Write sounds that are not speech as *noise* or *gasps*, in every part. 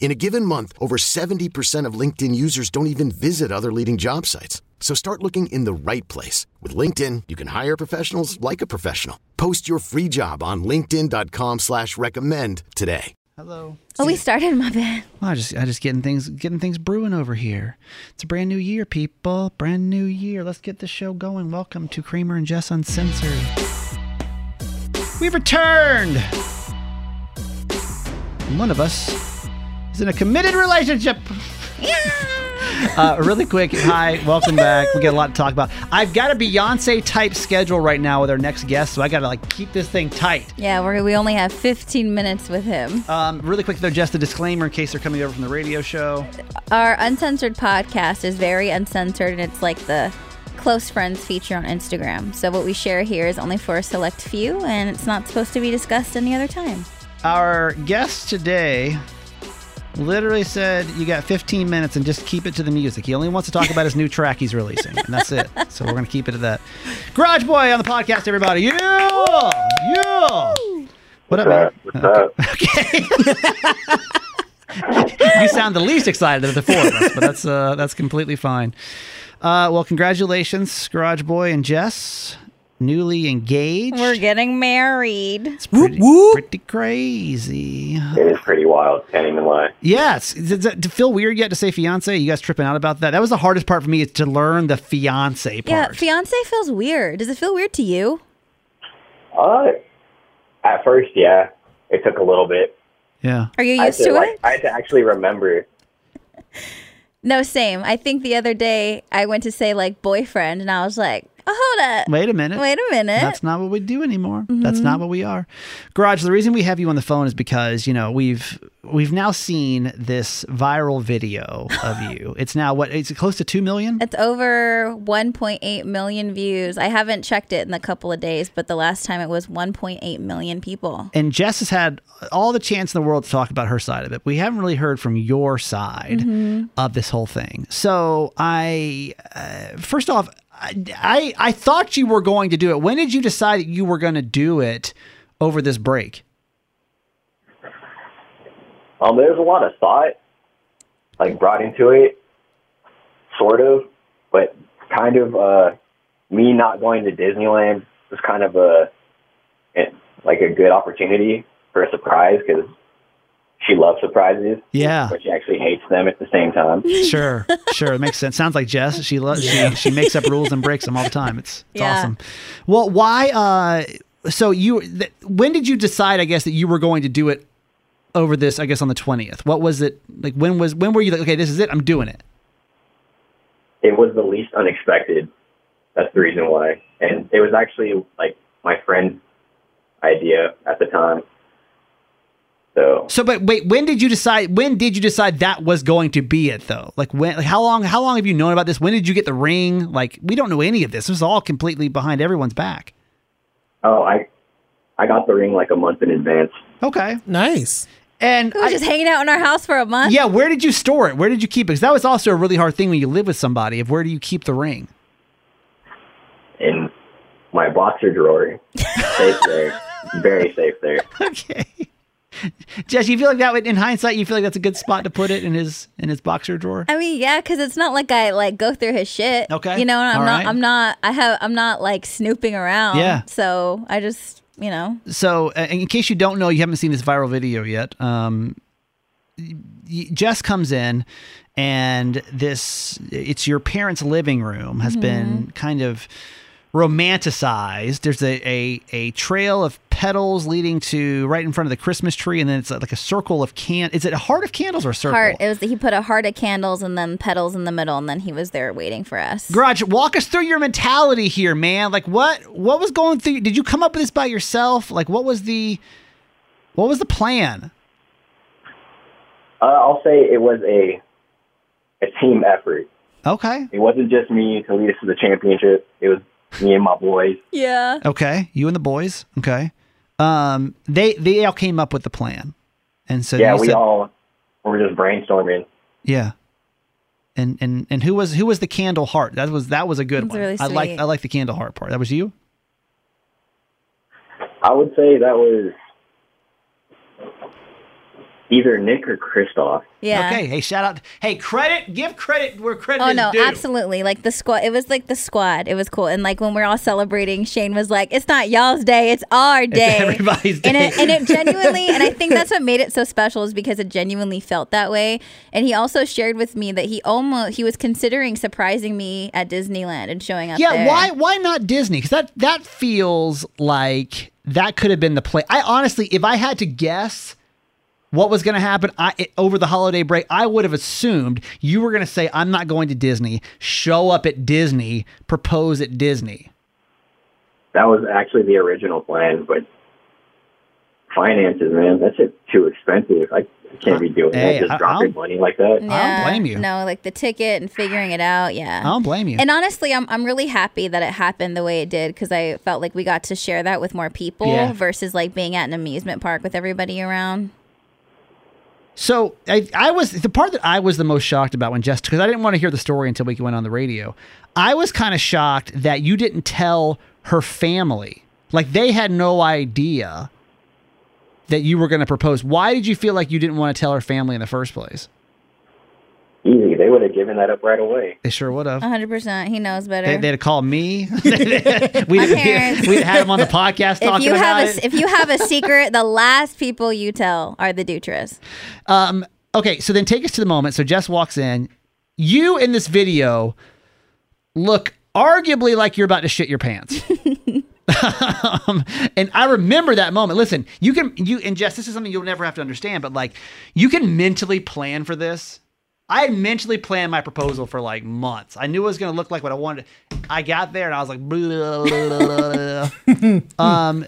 In a given month, over 70% of LinkedIn users don't even visit other leading job sites. So start looking in the right place. With LinkedIn, you can hire professionals like a professional. Post your free job on linkedin.com slash recommend today. Hello. Oh, we started. My bad. Well, I just I just getting things getting things brewing over here. It's a brand new year, people. Brand new year. Let's get the show going. Welcome to Kramer and Jess Uncensored. We've returned. One of us in a committed relationship. Uh, really quick, hi, welcome back. We got a lot to talk about. I've got a Beyonce type schedule right now with our next guest, so I got to like keep this thing tight. Yeah, we're, we only have 15 minutes with him. Um, really quick though, just a disclaimer in case they're coming over from the radio show. Our uncensored podcast is very uncensored, and it's like the close friends feature on Instagram. So what we share here is only for a select few, and it's not supposed to be discussed any other time. Our guest today literally said you got 15 minutes and just keep it to the music. He only wants to talk about his new track he's releasing, and that's it. So we're gonna keep it at that. Garage Boy on the podcast, everybody. Yeah, yeah. What up? What's up? *laughs* Okay. *laughs* you sound the least excited of the four of us, but that's uh, that's completely fine. Uh, well, congratulations, Garage Boy and Jess, newly engaged. We're getting married. It's pretty, pretty crazy. It is pretty wild. Can't even lie. Yes. Does it feel weird yet to say fiance? You guys tripping out about that? That was the hardest part for me is to learn the fiance part. Yeah, fiance feels weird. Does it feel weird to you? Uh, at first, yeah, it took a little bit. yeah. Are you used to, to like, it? I had to actually remember. *laughs* No, same. I think the other day I went to say like boyfriend, and I was like, hold up. Wait a minute. Wait a minute. That's not what we do anymore. That's not what we are. Garage, the reason we have you on the phone is because, you know, we've we've now seen this viral video of *laughs* you. It's now what it's close to 2 million? It's over 1.8 million views. I haven't checked it in a couple of days, but the last time it was 1.8 million people. And Jess has had all the chance in the world to talk about her side of it. We haven't really heard from your side of this whole thing. So I, uh, first off, I, I thought you were going to do it. When did you decide that you were going to do it over this break? Um, there's a lot of thought, like brought into it, sort of, but kind of uh, me not going to Disneyland was kind of a like a good opportunity for a surprise because she loves surprises, Yeah. but she actually hates them at the same time. *laughs* Sure, sure, it makes sense. Sounds like Jess. She loves. She she makes up rules and breaks them all the time. It's, it's Yeah. awesome. Well, why? Uh, so you, th- when did you decide? I guess that you were going to do it over this. I guess on the twentieth. What was it like? When was when were you like? Okay, this is it. I'm doing it. it was the least unexpected. That's the reason why. And it was actually like my friend's idea at the time. So So, but wait, when did you decide? When did you decide that was going to be it though? Like when? Like how long? How long have you known about this? When did you get the ring? Like we don't know any of this. This is all completely behind everyone's back. oh I I got the ring like a month in advance. Okay, Nice. and It was I- just hanging out in our house for a month. Yeah, where did you store it? Where did you keep it? Because that was also a really hard thing when you live with somebody. Of where do you keep the ring? in my boxer drawer. safe there. *laughs* Very safe there. Okay, Jess, you feel like that? would- In hindsight, you feel like that's a good spot to put it in his in his boxer drawer. I mean, yeah, because it's not like I like go through his shit. Okay. You know, I'm All not. right. I'm not. I have. I'm not like snooping around. Yeah. So I just, you know, So, uh, in case you don't know, you haven't seen this viral video yet. Um, Jess comes in, and this it's your parents' living room has been kind of romanticized. There's a, a a trail of petals leading to right in front of the Christmas tree, and then it's like a circle of can. Is it a heart of candles or a circle? Heart. It was he put a heart of candles and then petals in the middle, and then he was there waiting for us. Garage, walk us through your mentality here, man. Like what what was going through? Did you come up with this by yourself? Like what was the what was the plan? Uh, I'll say it was a a team effort. Okay. It wasn't just me to lead us to the championship. It was me and my boys. Yeah. Okay. You and the boys. Okay. Um, they they all came up with the plan, and so yeah, we said- all were just brainstorming. yeah. And and and who was who was the candle heart? That was that was a good That's one. really I like. I like the candle heart part. That was you. I would say that was either Nick or Kristoff. Yeah. Okay. Hey, shout out. Hey, credit. Give credit where credit Oh is no, due. absolutely! Like the squad, it was like the squad. It was cool, and like when we're all celebrating, Shane was like, "It's not y'all's day, it's our day." everybody's And it, and it *laughs* genuinely, and I think that's what made it so special is because it genuinely felt that way. And he also shared with me that he almost he was considering surprising me at Disneyland and showing up. Yeah, there. why why not Disney? Because that that feels like that could have been the play. I honestly, if I had to guess what was going to happen I, it- over the holiday break, I would have assumed you were going to say, "I'm not going to Disney." Show up at Disney, propose at Disney. That was actually the original plan, but finances, man, that's just too expensive. I can't be doing Hey, that. Just I- dropping I'm- money like that. Yeah, I don't blame you. No, like the ticket and figuring it out. Yeah. I don't blame you. And honestly, I'm I'm really happy that it happened the way it did because I felt like we got to share that with more people Yeah. versus like being at an amusement park with everybody around. So I, I was the part that I was the most shocked about when Jess because I didn't want to hear the story until we went on the radio. I was kind of shocked that you didn't tell her family, like they had no idea that you were going to propose. Why did you feel like you didn't want to tell her family in the first place? Easy. They would have given that up right away. They sure would have. 100%. He knows better. They, they'd have called me. *laughs* *laughs* we parents. we'd had him on the podcast if talking you about have it. if you have a secret, the last people you tell are the Dutras. Um, okay, so then take us to the moment. So Jess walks in. You in this video look arguably like you're about to shit your pants. *laughs* um, and I remember that moment. Listen, you can you and Jess, this is something you'll never have to understand, but like you can mentally plan for this. I had mentally planned my proposal for like months. I knew it was going to look like what I wanted. I got there and I was like, blah, blah, blah, *laughs* um,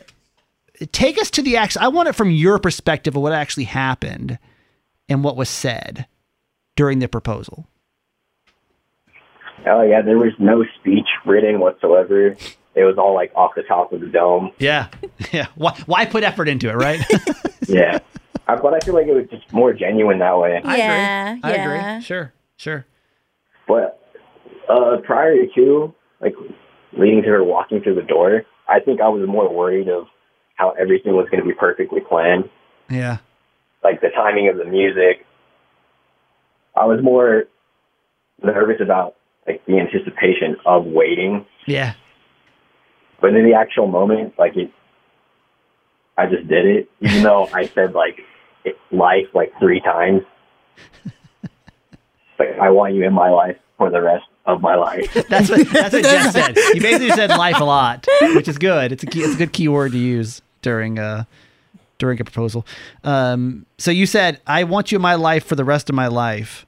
take us to the actual. I want it from your perspective of what actually happened and what was said during the proposal. Oh yeah, there was no speech written whatsoever. It was all like off the top of the dome. Yeah, *laughs* yeah. Why, why put effort into it, right? *laughs* Yeah, I, but I feel like it was just more genuine that way. I Yeah, agree. I yeah. agree. Sure, sure. But uh, prior to like leading to her walking through the door, I think I was more worried of how everything was going to be perfectly planned, Yeah, like the timing of the music. I was more nervous about like the anticipation of waiting, yeah. but in the actual moment, like it, I just did it, even though I said like it, life like three times. *laughs* like I want you in my life for the rest of my life. *laughs* That's what that's what Jess *laughs* said. You basically said life a lot, which is good. It's a key, it's a good keyword to use during uh during a proposal. Um, so you said, "I want you in my life for the rest of my life."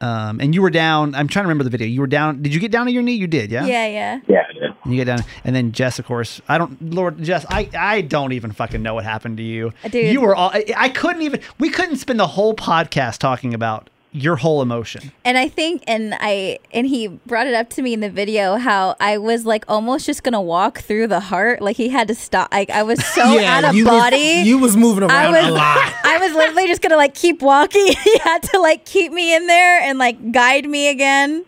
Um, and you were down. I'm trying to remember the video. You were down. Did you get down to your knee? You did, yeah. Yeah, yeah. yeah, I did. And you get down, and then Jess, of course. I don't, Lord, Jess. I, I don't even fucking know what happened to you. Dude. You were all. I, I couldn't even. We couldn't spend the whole podcast talking about your whole emotion. And I think, and I, and he brought it up to me in the video how I was like almost just gonna walk through the heart, like he had to stop. Like I was *laughs* so out of you body. Was, you was moving I around was, a lot. *laughs* I was literally just gonna like keep walking. *laughs* he had to like keep me in there and like guide me again.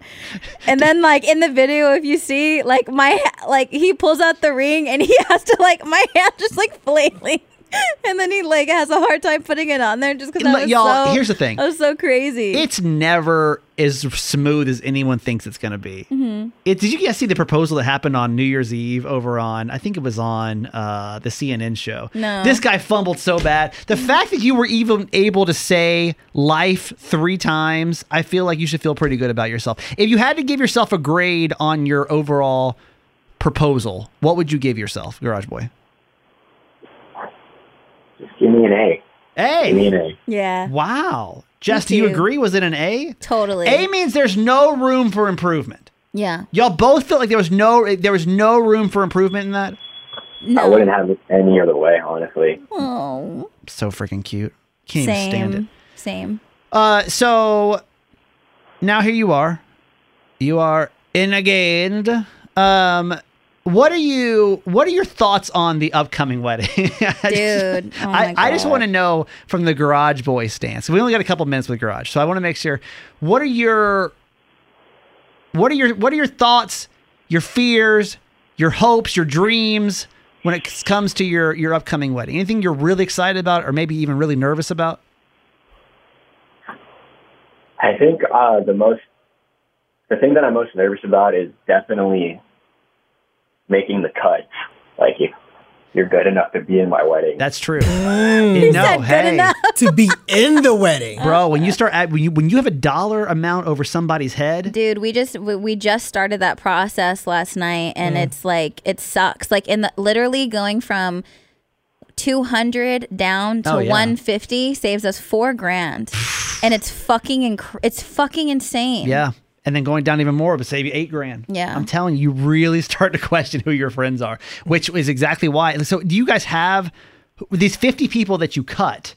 And then like in the video, if you see like my like he pulls out the ring and he has to like my hand just like flailing. *laughs* And then he like has a hard time putting it on there just because I Look, was y'all, so, here's the thing. I was so crazy. It's never as smooth as anyone thinks it's going to be. Mm-hmm. It, did you guys see the proposal that happened on New Year's Eve over on, I think it was on uh, the CNN show? No. This guy fumbled so bad. The fact that you were even able to say life three times, I feel like you should feel pretty good about yourself. If you had to give yourself a grade on your overall proposal, what would you give yourself, Garage Boy? Just give me an A. A. Give me A. an A. Yeah. Wow. Jess, do you too. agree? Was it an A? Totally. A means there's no room for improvement. Yeah. Y'all both felt like there was no there was no room for improvement in that. No. I wouldn't have it any other way, honestly. Oh. So freaking cute. Can't Same. even stand it. Same. Uh, so now here you are. You are engaged. Um, what are you? What are your thoughts on the upcoming wedding, *laughs* I just- Dude, oh my I, I just want to know from the Garage Boy stance. We only got a couple minutes with Garage, so I want to make sure. What are your what are your what are your thoughts, your fears, your hopes, your dreams when it comes to your your upcoming wedding? Anything you're really excited about, or maybe even really nervous about? I think uh, the most, the thing that I'm most nervous about is definitely making the cut. Like if you're good enough to be in my wedding. That's true. He no, said good hey, enough. *laughs* to be in the wedding. bro. When you start at when you when you have a dollar amount over somebody's head, Dude, we just we- we just started that process last night and Mm. it's like it sucks. Like in the literally going from 200 down to Oh, yeah. 150 saves us 4 grand. and it's fucking inc- it's fucking insane. yeah, and then going down even more would save you eight grand. Yeah. I'm telling you, you really *laughs* start to question who your friends are, which is exactly why. So, do you guys have these 50 people that you cut?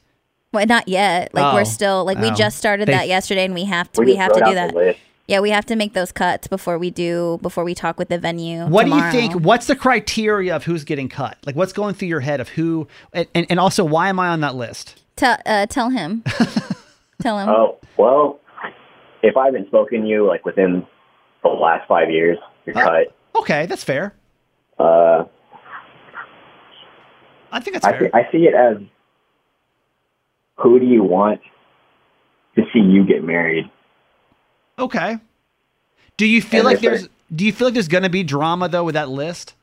Well, not yet. Like Oh. we're still like we Oh. just started They- that yesterday and we have to we we, have to do that. Yeah, we have to make those cuts before we do before we talk with the venue. What do you think? What's the criteria of who's getting cut? Like, what's going through your head of who, and, and, and also why am I on that list? Tell uh, tell him. *laughs* tell him. Oh well, if I haven't spoken to you like within the last five years, you're Oh. cut. Okay, that's fair. Uh, I think that's I fair. see, I see it as who do you want to see you get married? Okay. Do you feel And like there's do you feel like there's gonna be drama though with that list?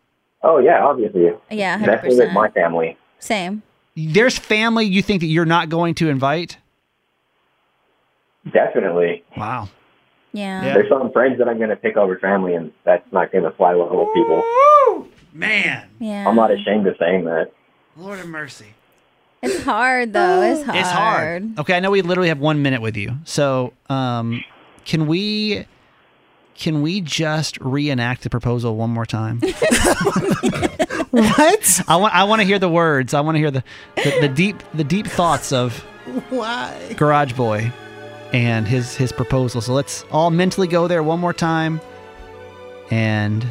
Oh yeah, obviously. Yeah, Definitely with my family. Same. There's family you think that you're not going to invite? Definitely. Wow. Yeah. Yeah. There's some friends that I'm going to pick over family, and that's not going to fly with little people. Man. Yeah. I'm not ashamed of saying that. Lord of mercy. It's hard though. It's *gasps* hard. It's hard. Okay, I know we literally have one minute with you. So um can we can we just reenact the proposal one more time? *laughs* What? I want I want to hear the words. I want to hear the, the the deep the deep thoughts of Why? Garage Boy and his his proposal. So let's all mentally go there one more time. And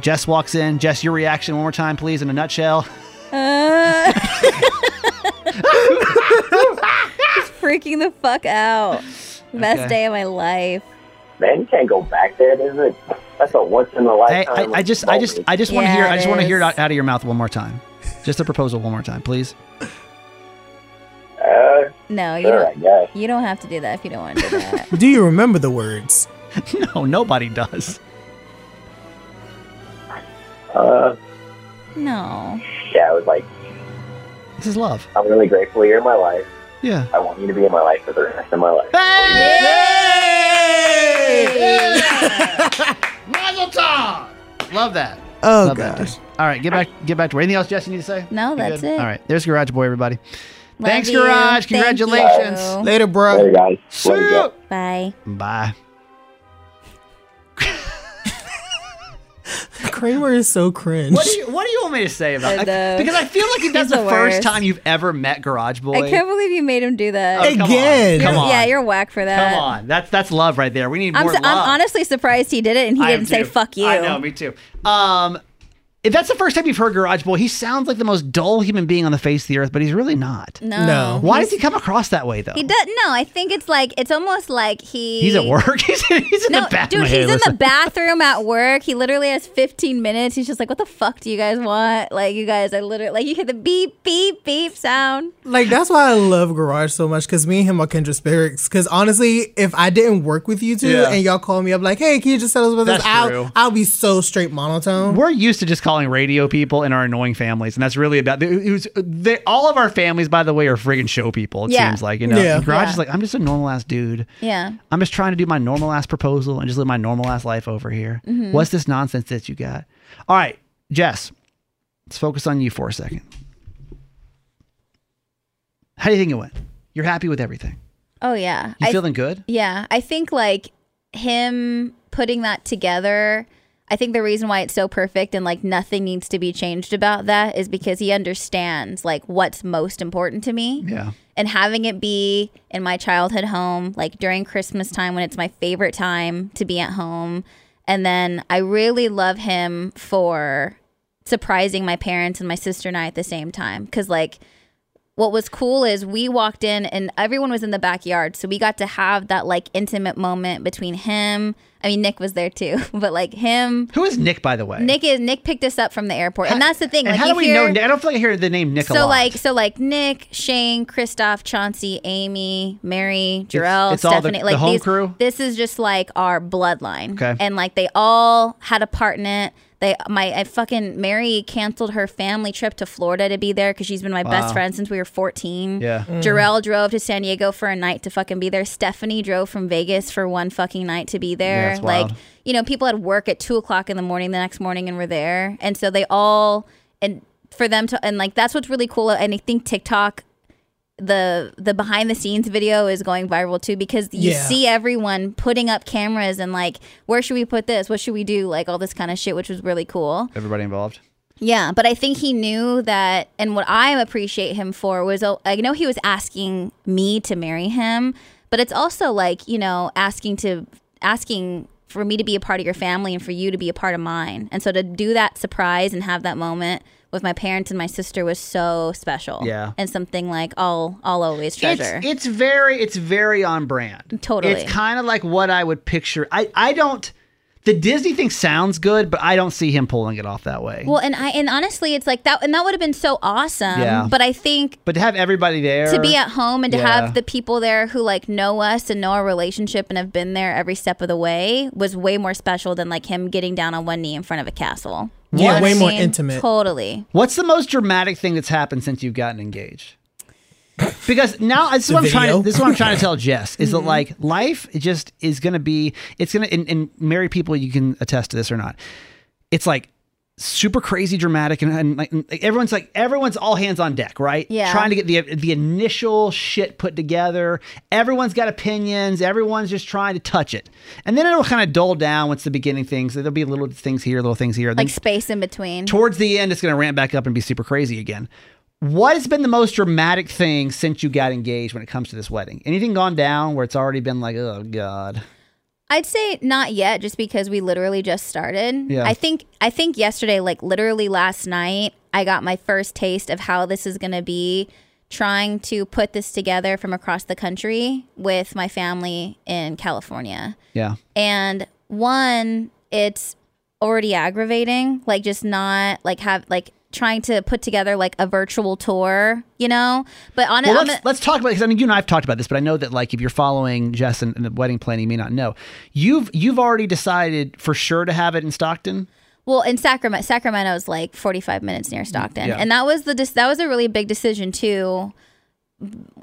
Jess walks in. Jess, your reaction one more time, please, in a nutshell. Uh, *laughs* Just freaking the fuck out. Best Okay. day of my life. Man, you can't go back there. There's a, that's a once in a Hey, lifetime. I, I just, I just, I just want to Yeah, hear, I just want to hear it out, out of your mouth one more time. Just the proposal one more time, please. Uh, No, you sure, I don't. You don't have to do that if you don't want to do that. *laughs* Do you remember the words? *laughs* No, nobody does. Uh, no. yeah, it was like, This is love. I'm really grateful you're in my life. Yeah. I want you to be in my life for the rest of my life. Mazel tov! Love that. Oh Love gosh. dude. All right, get back, get back to where anything else, Jess. You need to say? No, You that's good? it. All right, there's Garage Boy, everybody. Love Thanks, you. Garage. Thank Congratulations. you. Later, bro. Later, guys. See Love you, ya. Jeff. Bye. Bye. *laughs* Kramer is so cringe. What do you What do you want me to say about I it? know. Because I feel like *laughs* that's He's the, the first worst. time you've ever met Garage Boy. I can't believe you made him do that. Oh, come on. Again. Come on. Yeah, you're whack for that. Come on. That's that's love right there. We need I'm, more su- I'm honestly surprised he did it and he I am didn't say too. fuck you. I know, me too. Um, if that's the first time you've heard Garage Boy, he sounds like the most dull human being on the face of the earth, but he's really not. No. No. Why does he come across that way though? He does no. I think it's like it's almost like he. He's at work. *laughs* he's, he's in No, the bathroom. dude, Hey, he's in listen. the bathroom at work. He literally has 15 minutes. He's just like, "What the fuck do you guys want? Like, you guys, I literally like you hear the beep, beep, beep sound. Like that's why I love Garage so much because me and him are kindred spirits. Because honestly, if I didn't work with you two Yeah. and y'all call me up like, "Hey, can you just tell us about That's this?" true. I'll, I'll be so straight monotone. We're used to just calling radio people in our annoying families, and that's really about. It was, they, all of our families, by the way, are friggin' show people. It Yeah. seems like you know. Yeah. Garage Yeah. is like, I'm just a normal ass dude. Yeah, I'm just trying to do my normal ass proposal and just live my normal ass life over here. Mm-hmm. What's this nonsense that you got? All right, Jess, let's focus on you for a second. How do you think it went? You're happy with everything. Oh yeah. You I- feeling good? Yeah, I think like him putting that together. I think the reason why it's so perfect and like nothing needs to be changed about that is because he understands like what's most important to me. Yeah. And having it be in my childhood home, like during Christmas time when it's my favorite time to be at home. And then I really love him for surprising my parents and my sister and I at the same time. Cause like what was cool is we walked in and everyone was in the backyard. So we got to have that like intimate moment between him. I mean, Nick was there too, *laughs* but like him. Who is Nick, by the way? Nick is Nick picked us up from the airport, and that's the thing. And like how do we hear, know? Nick? I don't feel like I hear the name Nick a so lot. like so like Nick, Shane, Christoph, Chauncey, Amy, Mary, Jarrell, it's the- Stephanie. the like home these, crew? This is just like our bloodline. Okay. And like they all had a part in it. They my I fucking Mary canceled her family trip to Florida to be there because she's been my best friend since we were fourteen. Yeah. Mm. Jarrell drove to San Diego for a night to fucking be there. Stephanie drove from Vegas for one fucking night to be there. that's like wild. you know, people had work at two o'clock in the morning the next morning and were there. And so they all and for them to and like that's what's really cool. And I think TikTok the the behind the scenes video is going viral too because you Yeah. see everyone putting up cameras and like where should we put this what should we do like all this kind of shit which was really cool Everybody involved. yeah, but I think he knew that, and what I appreciate him for was uh, I know he was asking me to marry him, but it's also like you know asking to asking for me to be a part of your family and for you to be a part of mine, and so to do that surprise and have that moment with my parents and my sister was so special. Yeah. and something like I'll I'll always treasure. It's, it's very it's very on brand. Totally. It's kind of like what I would picture. I I don't. The Disney thing sounds good, but I don't see him pulling it off that way. well, and I and honestly, it's like that, and that would have been so awesome. Yeah. But I think but to have everybody there to be at home and to Yeah. have the people there who like know us and know our relationship and have been there every step of the way was way more special than like him getting down on one knee in front of a castle. You Yeah, what way I more intimate. Totally. What's the most dramatic thing that's happened since you've gotten engaged? Because now this is what I'm trying. video. To, this is what I'm trying to tell *laughs* Jess is that mm-hmm. like life it just is going to be. It's going to and, and married people you can attest to this or not. It's like super crazy dramatic and, and like and, everyone's like everyone's all hands on deck, right? Yeah. Trying to get the the initial shit put together. Everyone's got opinions. Everyone's just trying to touch it, and then it'll kind of dull down once the beginning things. There'll be little things here, little things here. Then Like space in between. towards the end, it's going to ramp back up and be super crazy again. What has been the most dramatic thing since you got engaged when it comes to this wedding? Anything gone down where it's already been like, oh god, I'd say not yet, just because we literally just started. Yeah. I think I think yesterday, like literally last night, I got my first taste of how this is gonna be trying to put this together from across the country with my family in California. yeah, And one, it's already aggravating, like just not like have like trying to put together like a virtual tour, you know? But on Well, it, let's, let's talk about because I mean you and I have talked about this, but I know that like if you're following Jess and, and the wedding planning, you may not know. You've you've already decided for sure to have it in Stockton. Well, in Sacramento, Sacramento is like 45 minutes near Stockton, Yeah. and that was the dis- that was a really big decision too,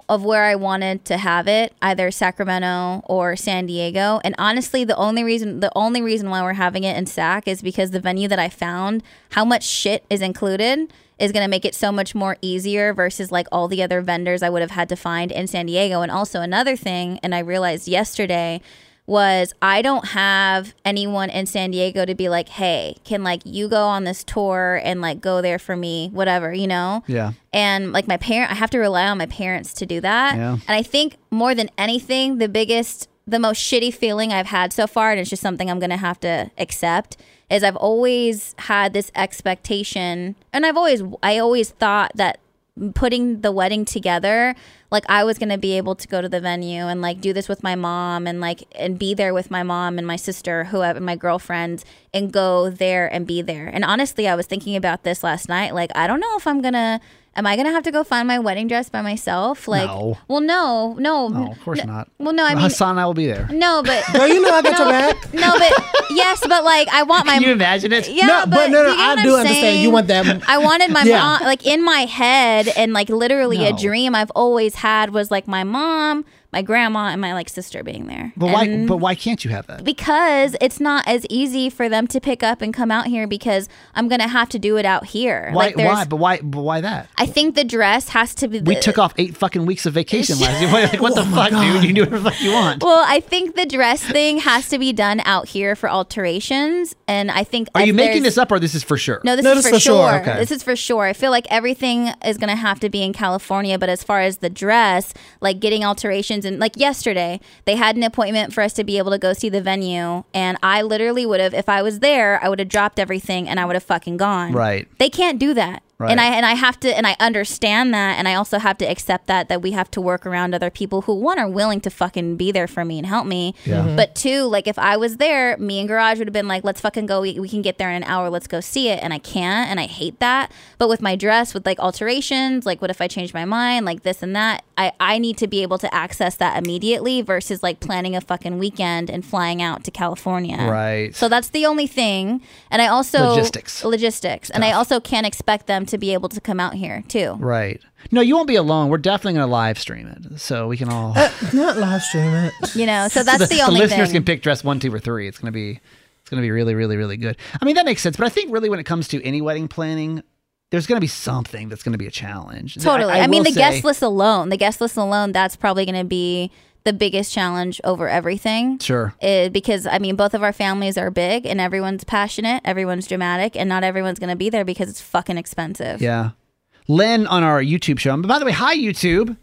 of where I wanted to have it, either Sacramento or San Diego. And honestly, the only reason the only reason why we're having it in Sac is because the venue that I found, how much shit is included, is going to make it so much more easier versus like all the other vendors I would have had to find in San Diego. And also another thing, and I realized yesterday was I don't have anyone in San Diego to be like, hey, can like you go on this tour and like go there for me, whatever, you know? Yeah. And like my parent, I have to rely on my parents to do that. Yeah. And I think more than anything, the biggest, the most shitty feeling I've had so far, and it's just something I'm going to have to accept, is I've always had this expectation, and I've always, I always thought that putting the wedding together like i was going to be able to go to the venue and like do this with my mom and like and be there with my mom and my sister whoever uh, my girlfriends and go there and be there. And honestly i was thinking about this last night like i don't know if i'm gonna am i gonna have to go find my wedding dress by myself like No. well no no No, of course not. well no i mean Hassan I will be there. no but Girl, you know I got your back. no but yes but like i want my Can you imagine it? yeah, no, but, no, no, you get I do I'm understand. saying? You want that. I wanted my Yeah. mom, like in my head, and like literally a dream I've always had was like my mom, my grandma and my like sister being there. But why? But why can't you have that? because it's not as easy for them to pick up and come out here because I'm gonna have to do it out here. Why? Like why? But why? But why that? I think the dress has to be. We took off eight fucking weeks of vacation *laughs* last year. Like, what the oh fuck, dude? You can do whatever the fuck you want. Well, I think the dress thing has to be done out here for alterations, and I think Are you making this up or this is for sure? No, this No, is this for, for sure. sure. Okay. This is for sure. I feel like everything is going to have to be in California, but as far as the dress, like getting alterations and like yesterday, they had an appointment for us to be able to go see the venue, and I literally would have if I was there, I would have dropped everything and I would have fucking gone. Right. They can't do that. Right. And I and I have to and I understand that and I also have to accept that that we have to work around other people who one are willing to fucking be there for me and help me. Yeah. Mm-hmm. But two, like if I was there, me and Garage would have been like, let's fucking go. We, we can get there in an hour. Let's go see it. And I can't and I hate that. But with my dress, with like alterations, like what if I change my mind, like this and that, I, I need to be able to access that immediately versus like planning a fucking weekend and flying out to California. Right. So that's the only thing. And I also Logistics. Logistics. And I also can't expect them to be able to come out here too. Right. No, you won't be alone. We're definitely going to live stream it, so we can all. Uh, not live stream it. You know, so that's *laughs* the, only. the listeners thing. can pick dress one, two, or three. It's going to be, it's going to be really, really, really good. I mean, that makes sense. But I think really when it comes to any wedding planning, there's going to be something that's going to be a challenge. Totally. I, mean, the say- guest list alone, the guest list alone, that's probably going to be the biggest challenge over everything. Sure. It, because I mean, both of our families are big, and everyone's passionate, everyone's dramatic, and not everyone's going to be there because it's fucking expensive. Yeah. Lynn on our YouTube show. And by the way, hi YouTube.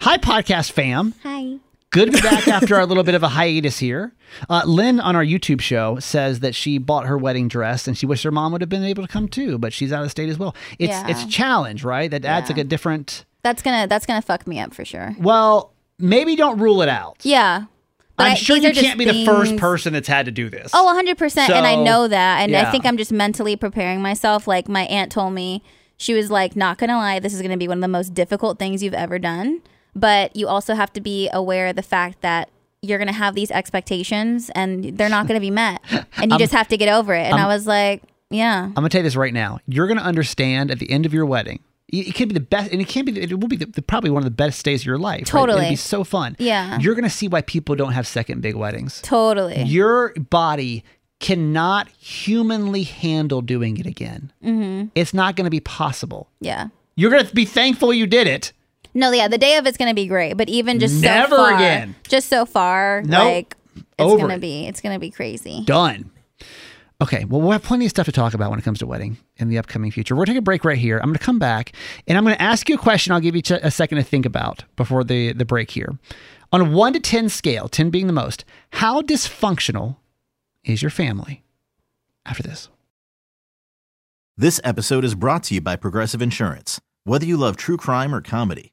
Hi podcast fam. Hi. Good to be back after our little bit of a hiatus here. Uh, Lynn on our YouTube show says that she bought her wedding dress and she wished her mom would have been able to come too, but she's out of state as well. It's Yeah. it's a challenge, right? That adds Yeah. like a different. That's gonna that's gonna fuck me up for sure. Well, maybe don't rule it out. Yeah. But I'm I- sure you can't be the first person that's had to do this. Oh, 100%. and I know that. And yeah. I think I'm just mentally preparing myself. Like my aunt told me, she was like, not going to lie, this is going to be one of the most difficult things you've ever done. But you also have to be aware of the fact that you're going to have these expectations and they're not going to be met. And you just have to get over it. And I was like, yeah. I'm gonna tell you this right now. You're gonna understand at the end of your wedding. It can be the best, and it can be. It will be the, the- probably one of the best days of your life. right? Totally. it'll be so fun. Yeah. you're gonna see why people don't have second big weddings. Totally. Your body cannot humanly handle doing it again. Mm-hmm. It's not gonna be possible. yeah. You're gonna be thankful you did it. No, yeah, the day of it's gonna be great, but even just Never so far, again. just so far, Nope. like it's Over gonna it. be, it's gonna be crazy. Done. Okay, well, we'll have plenty of stuff to talk about when it comes to wedding in the upcoming future. We're going to take a break right here. I'm going to come back and I'm going to ask you a question I'll give you a second to think about before the, the break here. On a 1 to 10 scale, 10 being the most, how dysfunctional is your family? After this. This episode is brought to you by Progressive Insurance. Whether you love true crime or comedy,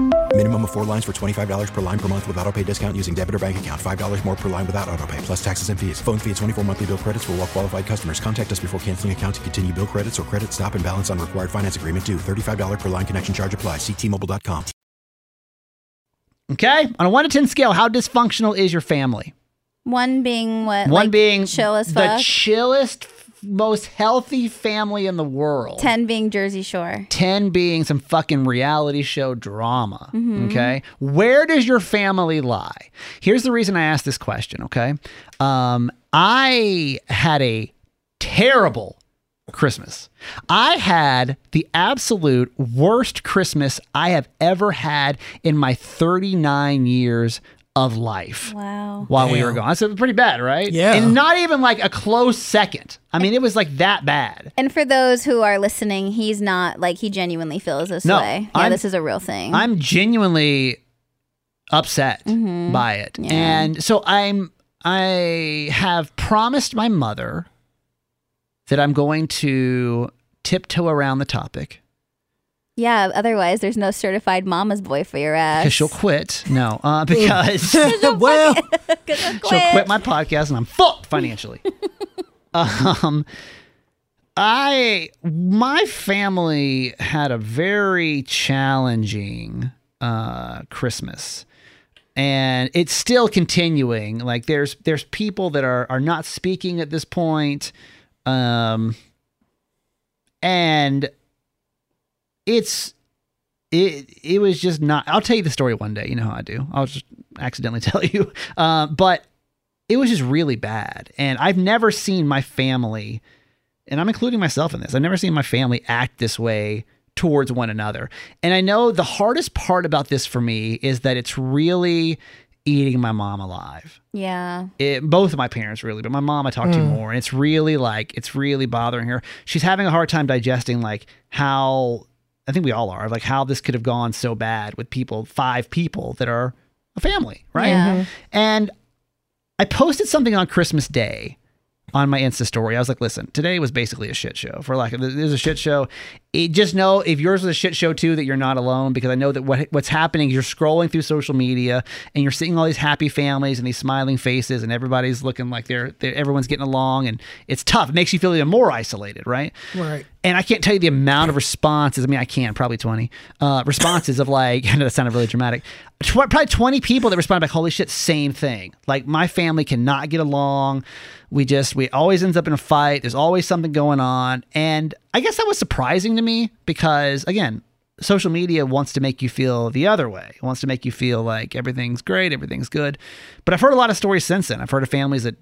Minimum of four lines for $25 per line per month with auto pay discount using debit or bank account. $5 more per line without auto pay, plus taxes and fees. Phone fee at 24 monthly bill credits for all well qualified customers. Contact us before canceling account to continue bill credits or credit stop and balance on required finance agreement due. $35 per line connection charge apply. Ctmobile.com. Okay, on a 1 to 10 scale, how dysfunctional is your family? One being what? One like, being chill as the chillest most healthy family in the world. 10 being Jersey Shore. 10 being some fucking reality show drama. Mhm. Okay. Where does your family lie? Here's the reason I asked this question. Okay. Um, I had a terrible Christmas. I had the absolute worst Christmas I have ever had in my 39 years of life Wow. while we were Damn. gone. That's pretty bad, right? Yeah. And not even like a close second. I mean, it was like that bad. And for those who are listening, he's not like he genuinely feels this No, way. Yeah, I'm- this is a real thing. I'm genuinely upset Mhm. by it. Yeah. And so I'm I have promised my mother that I'm going to tiptoe around the topic yeah, otherwise there's no certified mama's boy for your ass. because she'll quit. No, uh, *laughs* *laughs* because *laughs* well, she'll quit my podcast and I'm fucked financially. um, I my family had a very challenging uh, Christmas, and it's still continuing. Like there's there's people that are are not speaking at this point, um, and it's it it was just not i'll tell you the story one day. You know how i do. I'll just accidentally *laughs* tell you. Uh, but it was just really bad. And i've never seen my family and i'm including myself in this i've never seen my family act this way towards one another. And i know the hardest part about this for me is that it's really eating my mom alive. Yeah. it, both of my parents really, but my mom I talk to Mm. more, and it's really like it's really bothering her. She's having a hard time digesting like how I think we all are like how this could have gone so bad with people, five people that are a family, right? Yeah. Mhm. And I posted something on Christmas Day on my Insta story. I was like, listen, today was basically a shit show. For like, it was a shit show. It, just know if yours was a shit show too, that you're not alone because I know that what what's happening is you're scrolling through social media and you're seeing all these happy families and these smiling faces and everybody's looking like they're, they're everyone's getting along and it's tough. It makes you feel even more isolated, right? right. And I can't tell you the amount of responses. I mean, I can probably 20 uh, responses of like, *laughs* I know that sounded really dramatic. Tw- probably 20 people that responded like, holy shit, same thing. Like, my family cannot get along. We just, we always ends up in a fight. There's always something going on. And I guess that was surprising to me because, again, social media wants to make you feel the other way. It wants to make you feel like everything's great, everything's good. But I've heard a lot of stories since then. I've heard of families that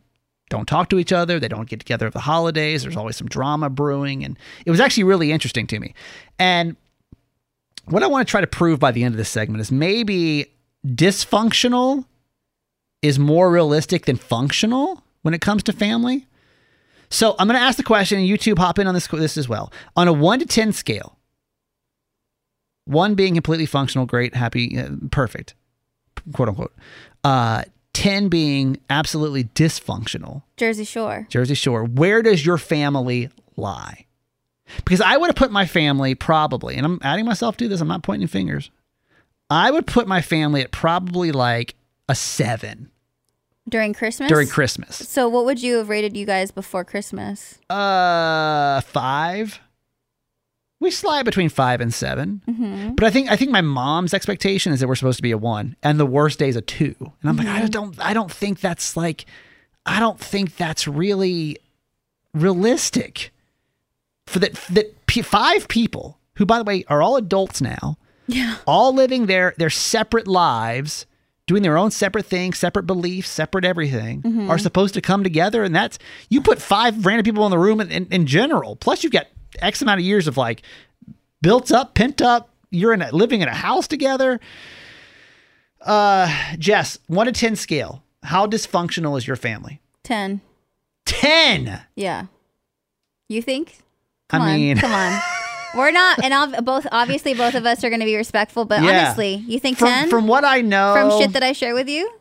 don't talk to each other. They don't get together at the holidays. There's always some drama brewing. And it was actually really interesting to me. And what I want to try to prove by the end of this segment is maybe dysfunctional is more realistic than functional when it comes to family. So I'm going to ask the question, and you two hop in on this, this as well. On a one to 10 scale, one being completely functional, great, happy, uh, perfect, quote unquote. Uh, 10 being absolutely dysfunctional. Jersey Shore. Jersey Shore. Where does your family lie? Because I would have put my family probably, and I'm adding myself to this, I'm not pointing fingers. I would put my family at probably like a seven During Christmas? during Christmas. So what would you have rated you guys before Christmas? Uh, five. We slide between five and 7 Mm-hmm. But I think I think my mom's expectation is that we're supposed to be a one, and the worst day is a two. And I'm like, I don't I don't think that's like, I don't think that's really realistic. For that that p- five people who, by the way, are all adults now, Yeah. all living their their separate lives, doing their own separate things, separate beliefs, separate everything, Mhm. are supposed to come together. And that's you put five random people in the room in, in, in general. Plus, you've got X amount of years of like built up, pent up. You're in a, living in a house together. Uh, Jess, one to ten scale. How dysfunctional is your family? 10. Ten. Yeah. You think? I Come on. mean- come on. *laughs* We're not, and both obviously both of us are going to be respectful. But Yeah. honestly, you think From, ten from what I know, from shit that I share with you?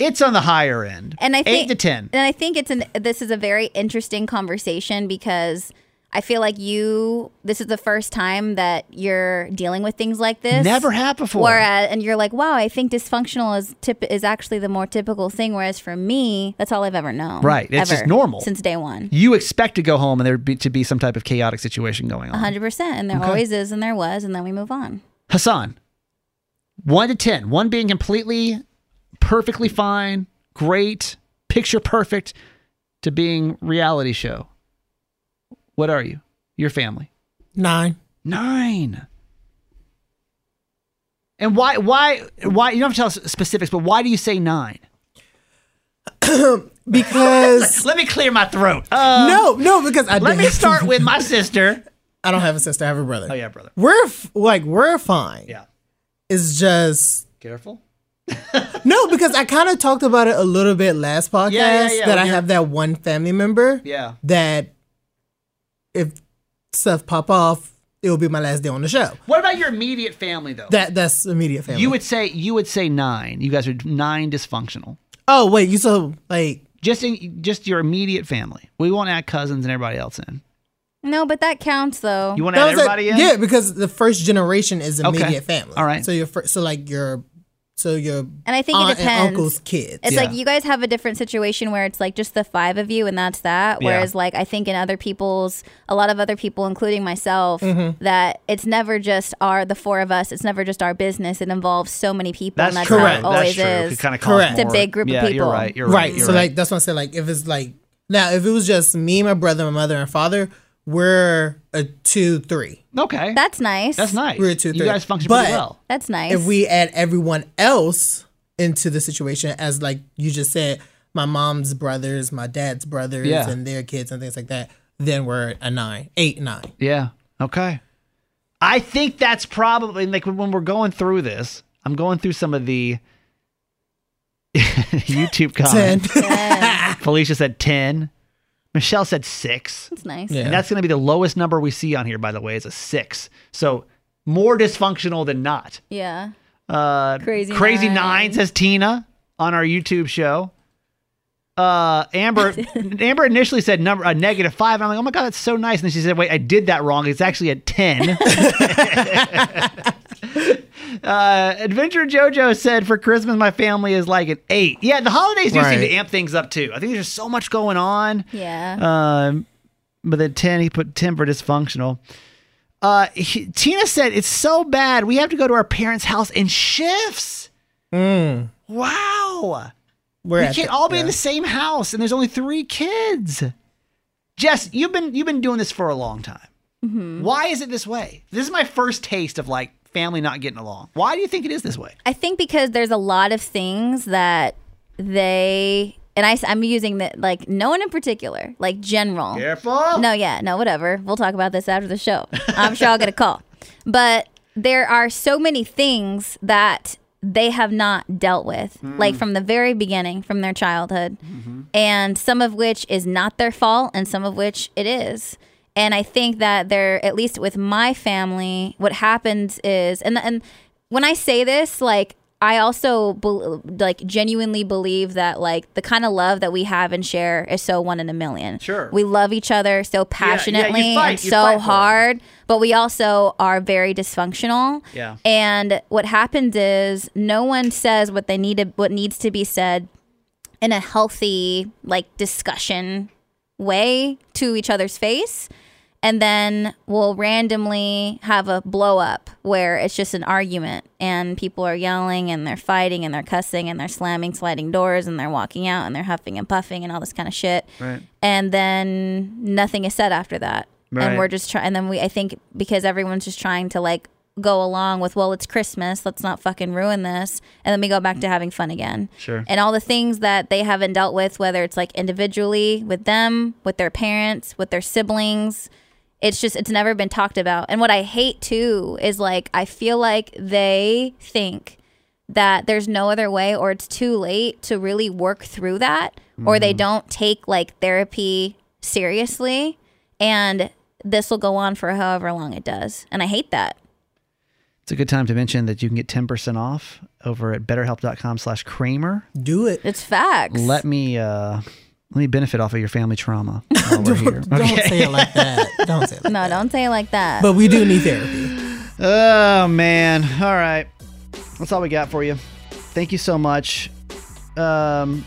it's on the higher end. And I think eight to ten. And I think it's an this is a very interesting conversation because I feel like you this is the first time that you're dealing with things like this. Never had before. Whereas uh, and you're like, wow, I think dysfunctional is tip is actually the more typical thing. Whereas for me, that's all I've ever known. Right. It's just normal. since day one. You expect to go home and there be, to be some type of chaotic situation going on. hundred percent. And there Okay. always is and there was, and then we move on. Hassan, one to 10, one being completely, perfectly fine, great, picture perfect. to being reality show? What are you? Your family. Nine. Nine. And why? Why? Why? You don't have to tell us specifics, but why do you say nine? *clears throat* Because *laughs* Let me clear my throat. Uh, no, no, because I Let me start with my sister. *laughs* I don't have a sister. I have a brother. Oh yeah, brother. We're f- like we're fine. Yeah. It's just Careful. *laughs* no, because I kind of talked about it a little bit last podcast Yeah, yeah, yeah, that I have that one family member Yeah. that if stuff pop off, it will be my last day on the show. What about your immediate family though? That that's immediate family. you would say you would say nine. You guys are nine dysfunctional. oh wait, you so like Just in, just your immediate family. We won't add cousins and everybody else in. No, but that counts though. You want to add was a- everybody in? Yeah, because the first generation is Okay. immediate family. All right. So your first, so like your so your And I think aunt it depends. and uncle's kids. It's Yeah. like you guys have a different situation where it's like just the five of you and that's that. Yeah. Whereas like I think in other people's, a lot of other people, including myself, Mm-hmm. that it's never just our the four of us. It's never just our business. It involves so many people, That's and that's true. how Correct. it That's always true. is. It kind of Correct. It's a big group of yeah, You're people. right. You're right. right. You're so right. like that's what I say. Like if it's like now, if it was just me, my brother, my mother, and father, we're a two, three. okay. That's nice. That's nice. We're a two, three. You three. guys function But- pretty well. That's nice. If we add everyone else into the situation, as like you just said, my mom's brothers, my dad's brothers, Yeah. and their kids and things like that, then we're a nine, eight, nine. Yeah. Okay. I think that's probably like when we're going through this. I'm going through some of the *laughs* YouTube Ten. comments. *laughs* Yeah, Felicia said ten. Michelle said six. that's nice. Yeah. And that's going to be the lowest number we see on here, by the way, is a six. So more dysfunctional than not. Yeah. Uh, Crazy Crazy Nine. Nine says Tina on our YouTube show. Uh, Amber *laughs* Amber initially said number a negative five. And I'm like, oh my god, that's so nice. And then she said, wait, I did that wrong. It's actually a ten. *laughs* *laughs* uh, Adventure JoJo said for Christmas my family is like an eight. Yeah, the holidays do seem to amp things up too. I think there's just so much going on. Yeah. Um, but then 10, he put 10 for dysfunctional. Uh, he- Tina said, it's so bad. We have to go to our parents' house in shifts. Mm. Wow. We're we can't the- all be in the same house and there's only three kids. Jess, you've been, you've been doing this for a long time. Mm-hmm. Why is it this way? This is my first taste of like family not getting along. Why do you think it is this way? I think because there's a lot of things that they and I, I'm using that like no one in particular, like general. Careful. No, yeah, no, whatever. We'll talk about this after the show. I'm sure I'll get a call. But there are so many things that they have not dealt with, hmm. like from the very beginning, from their childhood, mm-hmm. and some of which is not their fault, and some of which it is. And I think that they're at least with my family, what happens is, and and when I say this, like I also bel like genuinely believe that like the kind of love that we have and share is so one in a million. Sure. we love each other so yeah, you passionately fight- and so fight for it. hard, but we also are very dysfunctional. Yeah. And what happens is no one says what they need to, what needs to be said in a healthy like discussion way to each other's face and then we'll randomly have a blow up where it's just an argument and people are yelling and they're fighting and they're cussing and they're slamming sliding doors and they're walking out and they're huffing and puffing and all this kind of shit Right. and then nothing is said after that Right. and we're just trying and then we i think because everyone's just trying to like go along with well it's christmas let's not fucking ruin this and then we go back to having fun again Sure. and all the things that they haven't dealt with whether it's like individually with them with their parents with their siblings it's just it's never been talked about. And what i hate too is like i feel like they think that there's no other way or it's too late to really work through that or they don't take like therapy seriously. And this will go on for however long it does. And i hate that. It's a good time to mention that you can get 10% off over at betterhelp.com slash Kramer. Do it. it's facts. Let me, uh, let me benefit off of your family trauma *laughs* while we're here. Don't say it like that. *laughs* Don't say it like no don't say it like that But we do need therapy. Oh man! All right, that's all we got for you. Thank you so much. Um,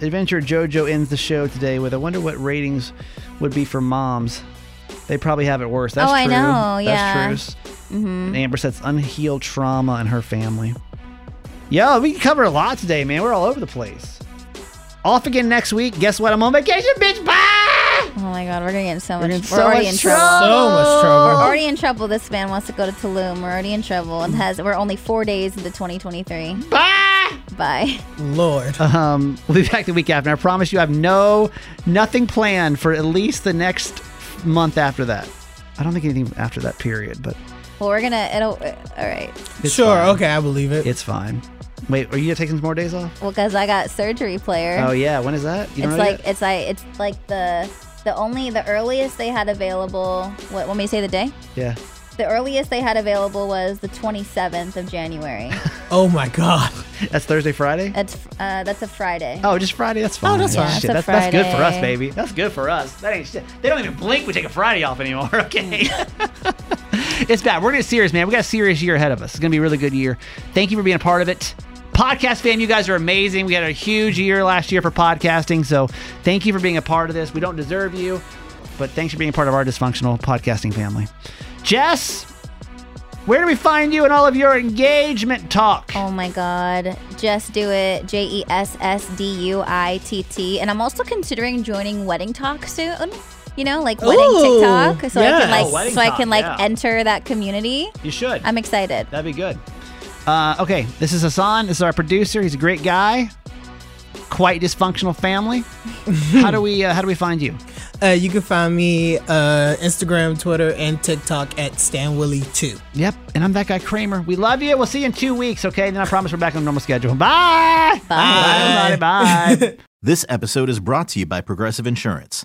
Adventure JoJo ends the show today with I wonder what ratings would be for moms. They probably have it worse. That's Oh, I true. know, That's yeah. true. And Amber says unhealed trauma in her family. Yeah, we covered a lot today, man. We're all over the place. Off again next week. Guess what? I'm on vacation, bitch. Bye. Oh my god, we're gonna get in so much. We're We're, so already much in trouble. So much trouble. We're already in trouble. This man wants to go to Tulum. We're already in trouble and has. We're only four days into 2023. Bye. Bye. Lord. Um, we'll be back the week after. I promise you, I have no nothing planned for at least the next month after that. I don't think anything after that period, but Well, we're gonna. It'll. All right. it's sure. fine. Okay, I believe it. It's fine. Wait, are you gonna some more days off? Well, because I got surgery player. Oh yeah, when is that? You it's know like yet? it's like it's like the the only the earliest they had available. What? Want me say the day? yeah. The earliest they had available was the 27th of January. *laughs* oh my God. That's Thursday, Friday. That's uh, that's a Friday. Oh, just Friday. That's fine. Oh, that's Yeah, fine. shit, that's, a that's good for us, baby. That's good for us. That ain't shit. They don't even blink. We take a Friday off anymore. *laughs* Okay. *laughs* *laughs* it's bad. We're gonna get serious, man. We got a serious year ahead of us. It's gonna be a really good year. Thank you for being a part of it. Podcast fam, you guys are amazing. We had a huge year last year for podcasting, so thank you for being a part of this. We don't deserve you, but thanks for being a part of our dysfunctional podcasting family. Jess, where do we find you in all of your engagement talk? Oh my God. Just do it. J E S S D U I T T. And I'm also considering joining Wedding Talk soon. You know, like wedding Ooh, TikTok, so I can like, Oh, Wedding so I can like yeah. enter that community. You should. I'm excited. That'd be good. Uh, okay, this is Hassan. This is our producer. He's a great guy. Quite dysfunctional family. *laughs* how do we uh, how do we find you? Uh, you can find me uh, Instagram, Twitter, and TikTok at StanWilly2. Yep, and I'm that guy Kramer. We love you. We'll see you in two weeks. Okay, then I promise we're back on normal schedule. Bye. Bye. Bye. Bye. *laughs* This episode is brought to you by Progressive Insurance.